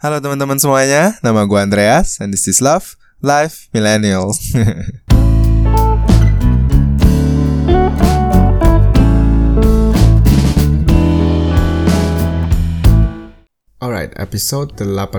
Halo teman-teman semuanya, nama gue Andreas and this is Love Life Millennial. Alright, episode 18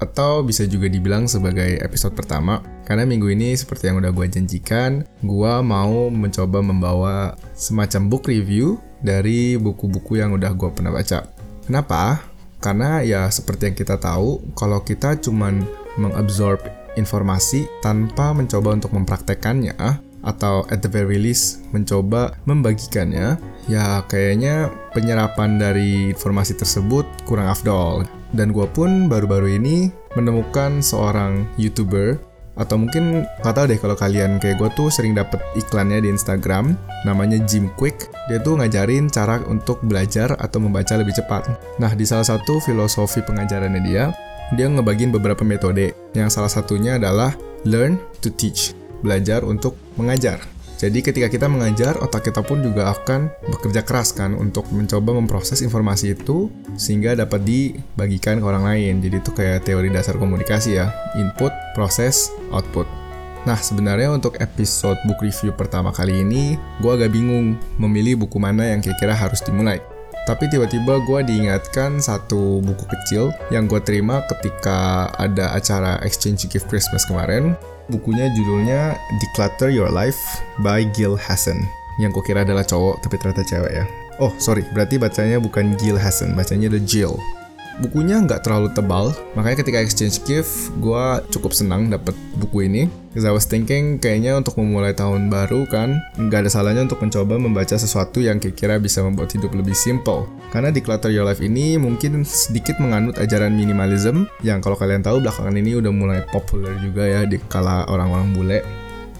atau bisa juga dibilang sebagai episode pertama karena minggu ini seperti yang udah gue janjikan gue mau mencoba membawa semacam book review dari buku-buku yang udah gue pernah baca kenapa? Karena ya seperti yang kita tahu kalau kita cuman mengabsorb informasi tanpa mencoba untuk mempraktekannya atau at the very least mencoba membagikannya ya kayaknya penyerapan dari informasi tersebut kurang afdol. Dan gue pun baru-baru ini menemukan seorang youtuber atau mungkin gak tau deh kalau kalian kayak gue tuh sering dapet iklannya di Instagram namanya Jim Quick. Dia tuh ngajarin cara untuk belajar atau membaca lebih cepat. Nah di salah satu filosofi pengajarannya dia dia ngebagiin beberapa metode. Yang salah satunya adalah learn to teach belajar untuk mengajar jadi ketika kita mengajar, otak kita pun juga akan bekerja keras kan untuk mencoba memproses informasi itu sehingga dapat dibagikan ke orang lain. Jadi itu kayak teori dasar komunikasi ya, input, proses, output. Nah sebenarnya untuk episode book review pertama kali ini, gue agak bingung memilih buku mana yang kira-kira harus dimulai. Tapi tiba-tiba gue diingatkan satu buku kecil yang gue terima ketika ada acara Exchange Gift Christmas kemarin Bukunya judulnya Declutter Your Life by Gil Hassan. Yang kukira adalah cowok, tapi ternyata cewek ya. Oh, sorry, berarti bacanya bukan Gil Hassan, bacanya The Jill. Bukunya nggak terlalu tebal, makanya ketika exchange gift, gue cukup senang dapat buku ini. Cause I was thinking kayaknya untuk memulai tahun baru kan, nggak ada salahnya untuk mencoba membaca sesuatu yang kira-kira bisa membuat hidup lebih simple. Karena di Clutter Your Life ini mungkin sedikit menganut ajaran minimalism, yang kalau kalian tahu belakangan ini udah mulai populer juga ya di kala orang-orang bule.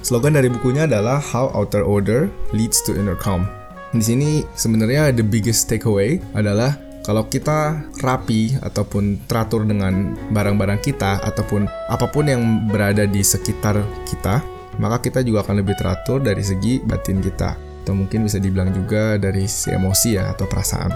Slogan dari bukunya adalah How Outer Order Leads to Inner Calm. Di sini sebenarnya the biggest takeaway adalah kalau kita rapi ataupun teratur dengan barang-barang kita ataupun apa pun yang berada di sekitar kita, maka kita juga akan lebih teratur dari segi batin kita. Atau mungkin bisa dibilang juga dari sisi emosi ya atau perasaan.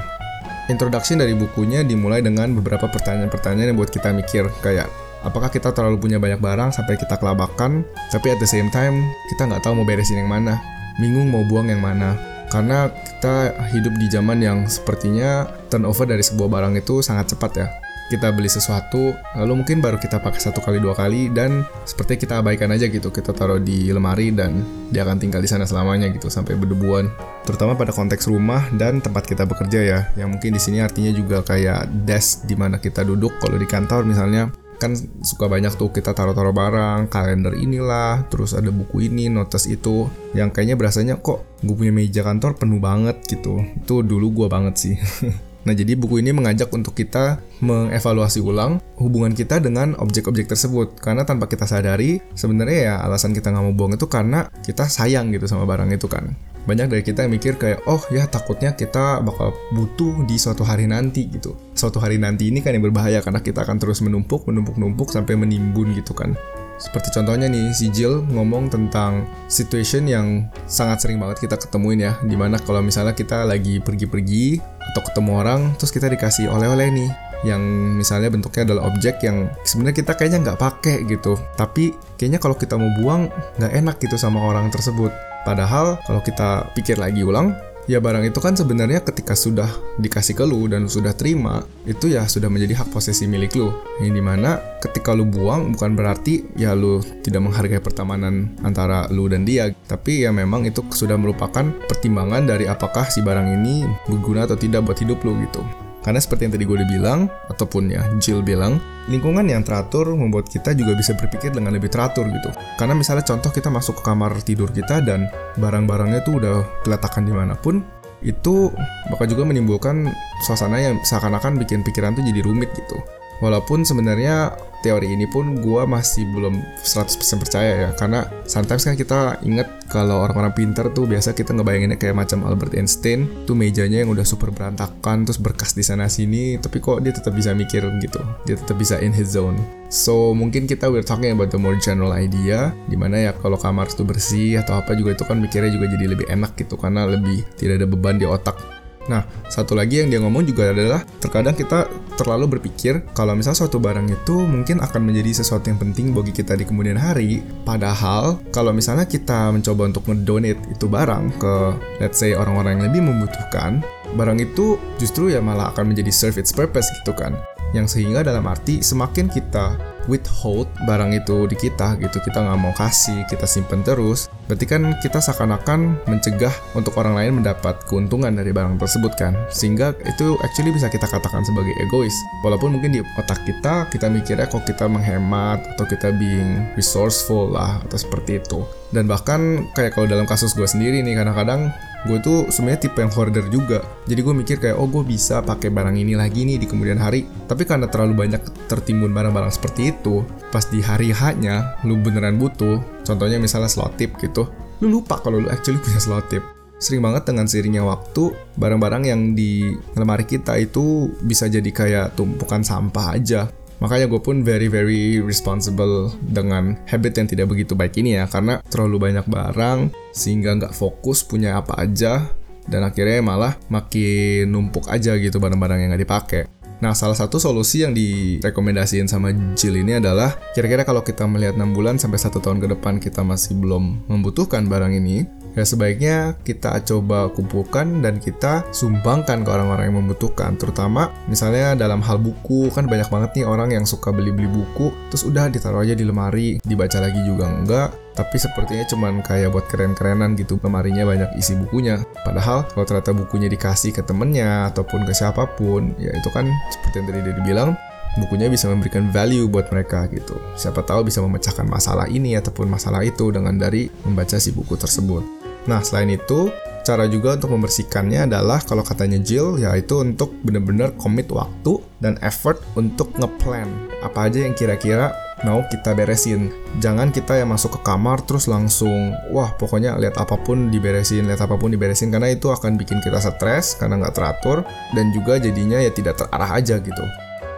Introduction dari bukunya dimulai dengan beberapa pertanyaan-pertanyaan yang buat kita mikir kayak apakah kita terlalu punya banyak barang sampai kita kelabakan, tapi at the same time kita nggak tahu mau beresin yang mana, bingung mau buang yang mana, karena kita hidup di zaman yang sepertinya turnover dari sebuah barang itu sangat cepat ya. Kita beli sesuatu lalu mungkin baru kita pakai satu kali dua kali dan seperti kita abaikan aja gitu. Kita taruh di lemari dan dia akan tinggal di sana selamanya gitu sampai berdebuan. Terutama pada konteks rumah dan tempat kita bekerja ya. Yang mungkin di sini artinya juga kayak desk di mana kita duduk. Kalau di kantor misalnya kan suka banyak tuh kita taruh-taruh barang, kalender inilah, terus ada buku ini, notes itu, yang kayaknya berasanya kok gue punya meja kantor penuh banget gitu. Itu dulu gue banget sih. Nah, jadi buku ini mengajak untuk kita mengevaluasi ulang hubungan kita dengan objek-objek tersebut. Karena tanpa kita sadari, sebenarnya ya alasan kita nggak mau buang itu karena kita sayang gitu sama barang itu kan banyak dari kita yang mikir kayak oh ya takutnya kita bakal butuh di suatu hari nanti gitu suatu hari nanti ini kan yang berbahaya karena kita akan terus menumpuk menumpuk numpuk sampai menimbun gitu kan. Seperti contohnya nih si Jill ngomong tentang situation yang sangat sering banget kita ketemuin ya. Di mana kalau misalnya kita lagi pergi-pergi atau ketemu orang terus kita dikasih oleh-oleh nih. Yang misalnya bentuknya adalah objek yang sebenarnya kita kayaknya nggak pakai gitu. Tapi kayaknya kalau kita mau buang nggak enak gitu sama orang tersebut. Padahal kalau kita pikir lagi ulang, ya barang itu kan sebenarnya ketika sudah dikasih ke lu dan sudah terima, itu ya sudah menjadi hak posesi milik lu. Yang di mana ketika lu buang bukan berarti ya lu tidak menghargai pertemanan antara lu dan dia, tapi ya memang itu sudah merupakan pertimbangan dari apakah si barang ini berguna atau tidak buat hidup lu gitu. Karena seperti yang tadi gue udah bilang, ataupun ya Jill bilang, lingkungan yang teratur membuat kita juga bisa berpikir dengan lebih teratur gitu. Karena misalnya contoh kita masuk ke kamar tidur kita dan barang-barangnya tuh udah keletakan di mana pun, itu bakal juga menimbulkan suasana yang seakan-akan bikin pikiran tuh jadi rumit gitu. Walaupun sebenarnya teori ini pun gue masih belum 100% percaya ya. Karena sometimes kan kita inget kalau orang-orang pinter tuh biasa kita ngebayanginnya kayak macam Albert Einstein tuh mejanya yang udah super berantakan terus berkas di sana sini tapi kok dia tetap bisa mikir gitu. Dia tetap bisa in his zone. So mungkin kita we're talking about the more general idea di mana ya kalau kamar tuh bersih atau apa juga itu kan mikirnya juga jadi lebih enak gitu karena lebih tidak ada beban di otak Nah, satu lagi yang dia ngomong juga adalah terkadang kita terlalu berpikir kalau misalnya suatu barang itu mungkin akan menjadi sesuatu yang penting bagi kita di kemudian hari. Padahal kalau misalnya kita mencoba untuk ngedonate itu barang ke let's say orang-orang yang lebih membutuhkan, barang itu justru ya malah akan menjadi serve its purpose gitu kan. Yang sehingga dalam arti semakin kita withhold barang itu di kita gitu. Kita nggak mau kasih kita simpen terus. Berarti kan kita seakan-akan mencegah untuk orang lain mendapat keuntungan dari barang tersebut kan. Sehingga itu actually bisa kita katakan sebagai egois. Walaupun mungkin di otak kita kita mikirnya kok kita menghemat atau kita being resourceful lah atau seperti itu. Dan bahkan kayak kalau dalam kasus gue sendiri nih kadang-kadang gue tuh sebenarnya tipe yang hoarder juga. Jadi gue mikir kayak oh gue bisa pakai barang ini lagi nih di kemudian hari. Tapi karena terlalu banyak tertimbun barang-barang seperti itu pas di hari haknya lu beneran butuh contohnya misalnya slot tip gitu lu lupa kalau lu actually punya slot tip. Sering banget dengan sirinya waktu barang-barang yang di lemari kita itu bisa jadi kayak tumpukan sampah aja Makanya gue pun very very responsible dengan habit yang tidak begitu baik ini ya karena terlalu banyak barang sehingga nggak fokus punya apa aja dan akhirnya malah makin numpuk aja gitu barang-barang yang nggak dipakai. Nah, salah satu solusi yang direkomendasiin sama Jill ini adalah kira-kira kalau kita melihat 6 bulan sampai satu tahun ke depan kita masih belum membutuhkan barang ini, ya sebaiknya kita coba kumpulkan dan kita sumbangkan ke orang-orang yang membutuhkan terutama misalnya dalam hal buku kan banyak banget nih orang yang suka beli-beli buku terus udah ditaruh aja di lemari dibaca lagi juga enggak tapi sepertinya cuman kayak buat keren-kerenan gitu lemarinya banyak isi bukunya padahal kalau ternyata bukunya dikasih ke temennya ataupun ke siapa pun ya itu kan seperti yang tadi dia bilang bukunya bisa memberikan value buat mereka gitu. Siapa tahu bisa memecahkan masalah ini ataupun masalah itu dengan dari membaca si buku tersebut. Nah, selain itu, cara juga untuk membersihkannya adalah kalau katanya Jill, yaitu untuk benar-benar komit waktu dan effort untuk ngeplan apa aja yang kira-kira mau kita beresin. Jangan kita yang masuk ke kamar terus langsung, wah pokoknya lihat apa pun diberesin, lihat apa pun diberesin, karena itu akan bikin kita stres karena nggak teratur dan juga jadinya ya tidak terarah aja gitu.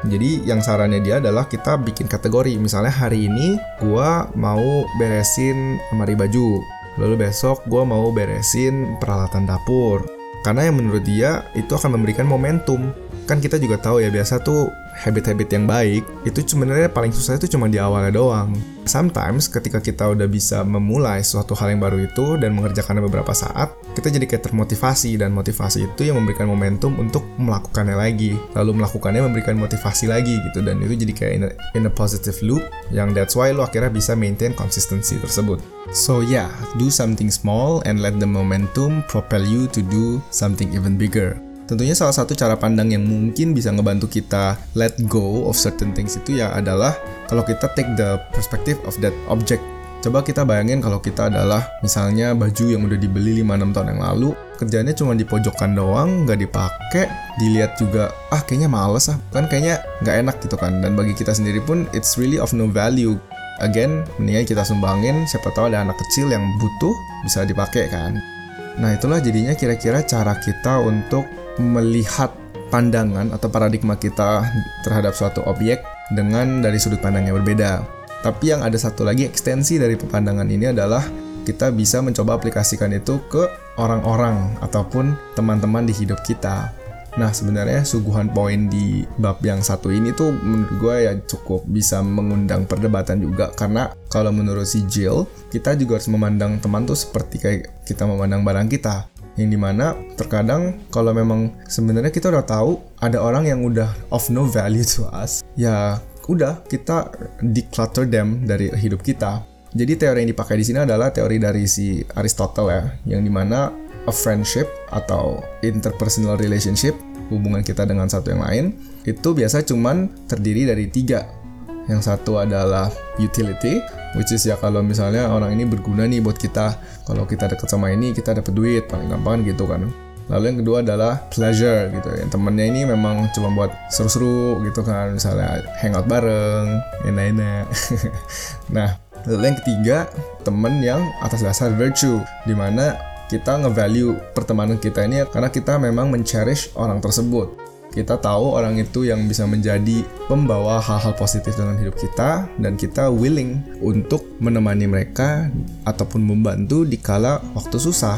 Jadi yang sarannya dia adalah kita bikin kategori. Misalnya hari ini gua mau beresin lemari baju lalu besok gue mau beresin peralatan dapur. Karena yang menurut dia itu akan memberikan momentum. Kan kita juga tahu ya biasa tuh habit-habit yang baik itu sebenarnya paling susah itu cuma di awalnya doang. Sometimes ketika kita udah bisa memulai suatu hal yang baru itu dan mengerjakannya beberapa saat, kita jadi kayak termotivasi dan motivasi itu yang memberikan momentum untuk melakukannya lagi. Lalu melakukannya memberikan motivasi lagi gitu dan itu jadi kayak in a, in a positive loop yang that's why lo akhirnya bisa maintain konsistensi tersebut. So yeah, do something small and let the momentum propel you to do something even bigger. Tentunya salah satu cara pandang yang mungkin bisa ngebantu kita let go of certain things itu ya adalah kalau kita take the perspective of that object. Coba kita bayangin kalau kita adalah misalnya baju yang udah dibeli 5-6 tahun yang lalu, kerjanya cuma di pojokan doang, nggak dipakai, dilihat juga, ah kayaknya males ah, kan kayaknya nggak enak gitu kan. Dan bagi kita sendiri pun, it's really of no value. Again, mendingan kita sumbangin, siapa tahu ada anak kecil yang butuh, bisa dipakai kan. Nah itulah jadinya kira-kira cara kita untuk melihat pandangan atau paradigma kita terhadap suatu objek dengan dari sudut pandang yang berbeda. Tapi yang ada satu lagi ekstensi dari pandangan ini adalah kita bisa mencoba aplikasikan itu ke orang-orang ataupun teman-teman di hidup kita. Nah sebenarnya suguhan poin di bab yang satu ini tuh menurut gue ya cukup bisa mengundang perdebatan juga karena kalau menurut si Jill kita juga harus memandang teman tuh seperti kayak kita memandang barang kita yang di mana terkadang kalau memang sebenarnya kita udah tahu ada orang yang udah of no value to us ya udah kita declutter them dari hidup kita. Jadi teori yang dipakai di sini adalah teori dari si Aristotle ya yang di mana a friendship atau interpersonal relationship hubungan kita dengan satu yang lain itu biasa cuman terdiri dari tiga. Yang satu adalah utility, which is ya kalau misalnya orang ini berguna nih buat kita. Kalau kita deket sama ini, kita dapat duit, paling gampang gitu kan. Lalu yang kedua adalah pleasure gitu. Yang temennya ini memang cuma buat seru-seru gitu kan. Misalnya hangout bareng, enak-enak. nah, lalu yang ketiga, temen yang atas dasar virtue. Di mana kita nge-value pertemanan kita ini karena kita memang men-cherish orang tersebut kita tahu orang itu yang bisa menjadi pembawa hal-hal positif dalam hidup kita dan kita willing untuk menemani mereka ataupun membantu di kala waktu susah.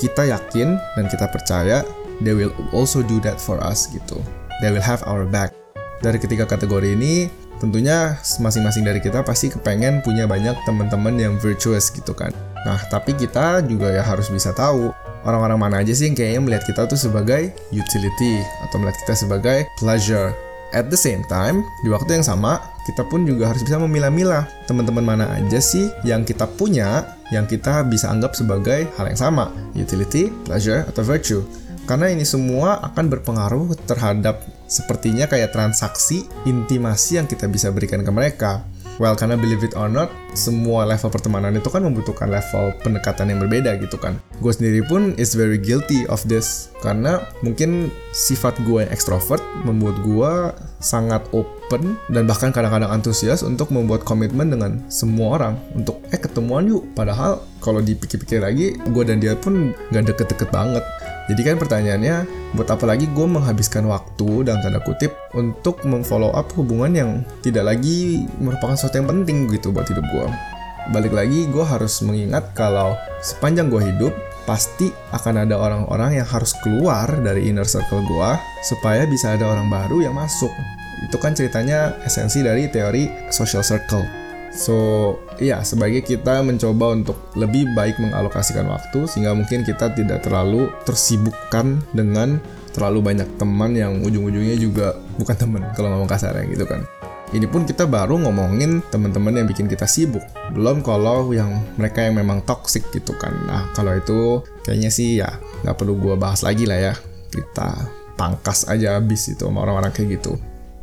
Kita yakin dan kita percaya they will also do that for us gitu. They will have our back. Dari ketiga kategori ini, tentunya masing-masing dari kita pasti kepengen punya banyak teman-teman yang virtuous gitu kan. Nah, tapi kita juga ya harus bisa tahu orang-orang mana aja sih yang kayaknya melihat kita tuh sebagai utility atau melihat kita sebagai pleasure. At the same time, di waktu yang sama, kita pun juga harus bisa memilah-milah teman-teman mana aja sih yang kita punya yang kita bisa anggap sebagai hal yang sama, utility, pleasure, atau virtue. Karena ini semua akan berpengaruh terhadap sepertinya kayak transaksi intimasi yang kita bisa berikan ke mereka. Well, karena believe it or not, semua level pertemanan itu kan membutuhkan level pendekatan yang berbeda gitu kan. Gue sendiri pun is very guilty of this. Karena mungkin sifat gue yang extrovert membuat gue sangat open dan bahkan kadang-kadang antusias untuk membuat komitmen dengan semua orang. Untuk, eh ketemuan yuk. Padahal kalau dipikir-pikir lagi, gue dan dia pun gak deket-deket banget. Jadi kan pertanyaannya, buat apa lagi gue menghabiskan waktu dalam tanda kutip untuk memfollow up hubungan yang tidak lagi merupakan sesuatu yang penting gitu buat hidup gue. Balik lagi, gue harus mengingat kalau sepanjang gue hidup, pasti akan ada orang-orang yang harus keluar dari inner circle gue supaya bisa ada orang baru yang masuk. Itu kan ceritanya esensi dari teori social circle. So, iya, sebaiknya kita mencoba untuk lebih baik mengalokasikan waktu sehingga mungkin kita tidak terlalu tersibukkan dengan terlalu banyak teman yang ujung-ujungnya juga bukan teman kalau ngomong kasarnya gitu kan. Ini pun kita baru ngomongin teman-teman yang bikin kita sibuk. Belum kalau yang mereka yang memang toxic gitu kan. Nah, kalau itu kayaknya sih ya nggak perlu gua bahas lagi lah ya. Kita pangkas aja abis itu sama orang-orang kayak gitu.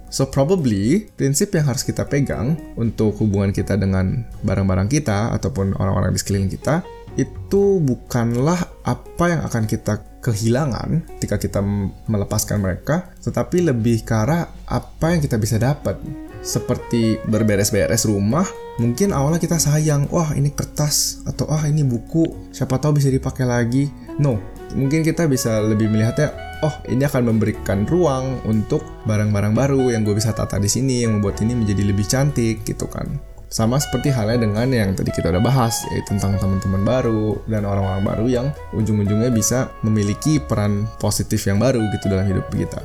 So probably prinsip yang harus kita pegang untuk hubungan kita dengan barang-barang kita ataupun orang-orang di sekeliling kita itu bukanlah apa yang akan kita kehilangan ketika kita melepaskan mereka, tetapi lebih ke arah apa yang kita bisa dapat. Seperti berberes-beres rumah, mungkin awalnya kita sayang, wah ini kertas atau ah ini buku, siapa tahu bisa dipakai lagi. No, mungkin kita bisa lebih melihatnya oh ini akan memberikan ruang untuk barang-barang baru yang gue bisa tata di sini yang membuat ini menjadi lebih cantik gitu kan. Sama seperti halnya dengan yang tadi kita udah bahas, yaitu tentang teman-teman baru dan orang-orang baru yang ujung-ujungnya bisa memiliki peran positif yang baru gitu dalam hidup kita.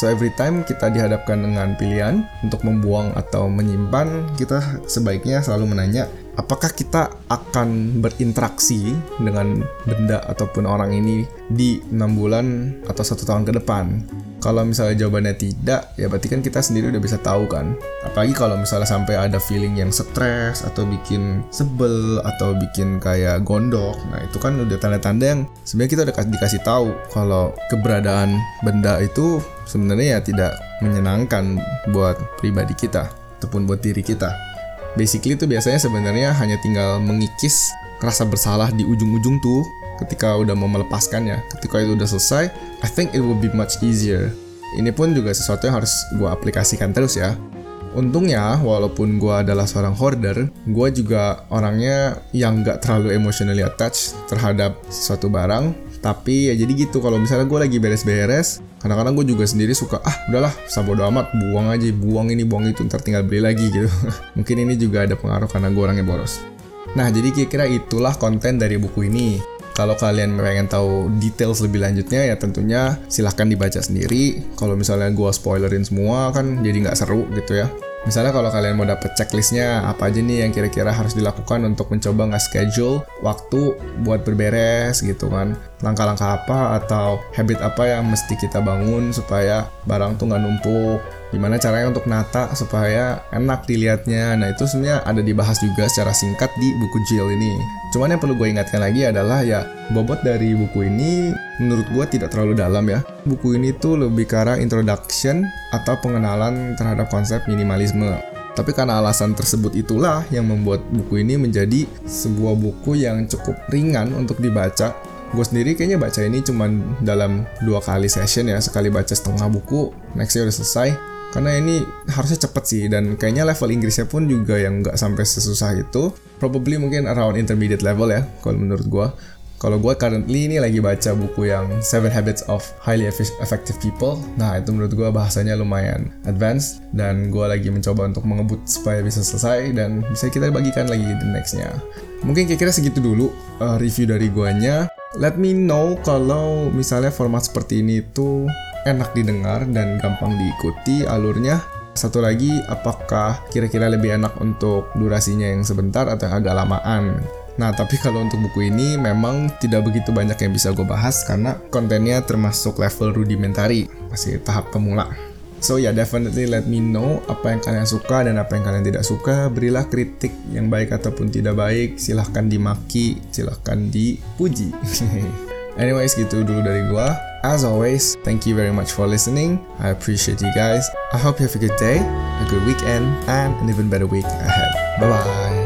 So every time kita dihadapkan dengan pilihan untuk membuang atau menyimpan, kita sebaiknya selalu menanya apakah kita akan berinteraksi dengan benda ataupun orang ini di enam bulan atau satu tahun ke depan. Kalau misalnya jawabannya tidak, ya berarti kan kita sendiri udah bisa tahu kan. Apalagi kalau misalnya sampai ada feeling yang stres atau bikin sebel atau bikin kayak gondok. Nah itu kan udah tanda-tanda yang sebenarnya kita udah dikasih tahu kalau keberadaan benda itu sebenarnya ya tidak menyenangkan buat pribadi kita ataupun buat diri kita. Basically itu biasanya sebenarnya hanya tinggal mengikis rasa bersalah di ujung-ujung tuh ketika udah mau melepaskannya. Ketika itu udah selesai, I think it will be much easier. Ini pun juga sesuatu yang harus gue aplikasikan terus ya. Untungnya, walaupun gue adalah seorang hoarder, gue juga orangnya yang gak terlalu emotionally attached terhadap suatu barang. Tapi ya jadi gitu, kalau misalnya gue lagi beres-beres, kadang-kadang gue juga sendiri suka, ah udahlah, sabodo amat, buang aja, buang ini, buang itu, ntar tinggal beli lagi gitu. Mungkin ini juga ada pengaruh karena gue orangnya boros. Nah, jadi kira-kira itulah konten dari buku ini. Kalau kalian pengen tahu details lebih lanjutnya ya tentunya silahkan dibaca sendiri. Kalau misalnya gue spoilerin semua kan jadi nggak seru gitu ya. Misalnya kalau kalian mau dapet checklistnya apa aja nih yang kira-kira harus dilakukan untuk mencoba nge-schedule waktu buat berberes gitu kan. Langkah-langkah apa atau habit apa yang mesti kita bangun supaya barang tuh nggak numpuk gimana caranya untuk nata supaya enak dilihatnya? Nah itu sebenarnya ada dibahas juga secara singkat di buku Jill ini. Cuman yang perlu gue ingatkan lagi adalah ya bobot dari buku ini menurut gue tidak terlalu dalam ya. Buku ini tuh lebih ke arah introduction atau pengenalan terhadap konsep minimalisme. Tapi karena alasan tersebut itulah yang membuat buku ini menjadi sebuah buku yang cukup ringan untuk dibaca. Gue sendiri kayaknya baca ini cuma dalam dua kali session ya sekali baca setengah buku nextnya udah selesai karena ini harusnya cepet sih dan kayaknya level Inggrisnya pun juga yang nggak sampai sesusah itu probably mungkin around intermediate level ya kalau menurut gue kalau gue currently ini lagi baca buku yang Seven Habits of Highly Effective People. Nah itu menurut gue bahasanya lumayan advance dan gue lagi mencoba untuk mengebut supaya bisa selesai dan bisa kita bagikan lagi di nextnya. Mungkin kira-kira segitu dulu uh, review dari guanya. Let me know kalau misalnya format seperti ini tuh enak didengar dan gampang diikuti alurnya. Satu lagi, apakah kira-kira lebih enak untuk durasinya yang sebentar atau yang agak lamaan? Nah, tapi kalau untuk buku ini memang tidak begitu banyak yang bisa gue bahas karena kontennya termasuk level rudimentari, masih tahap pemula. So ya yeah, definitely let me know apa yang kalian suka dan apa yang kalian tidak suka. Berilah kritik yang baik ataupun tidak baik. Silahkan dimaki, silahkan dipuji. Anyways gitu dulu dari gua. As always, thank you very much for listening. I appreciate you guys. I hope you have a good day, a good weekend, and an even better week ahead. Bye bye.